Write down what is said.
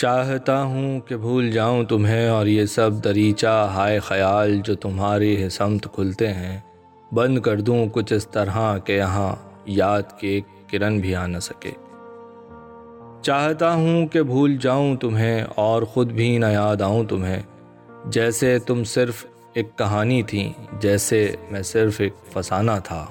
چاہتا ہوں کہ بھول جاؤں تمہیں اور یہ سب دریچہ ہائے خیال جو تمہاری سمت کھلتے ہیں۔ بند کر دوں کچھ اس طرح کہ یہاں یاد کے ایک کرن بھی آ نہ سکے۔ چاہتا ہوں کہ بھول جاؤں تمہیں اور خود بھی نہ یاد آؤں تمہیں۔ جیسے تم صرف ایک کہانی تھی جیسے میں صرف ایک فسانہ تھا۔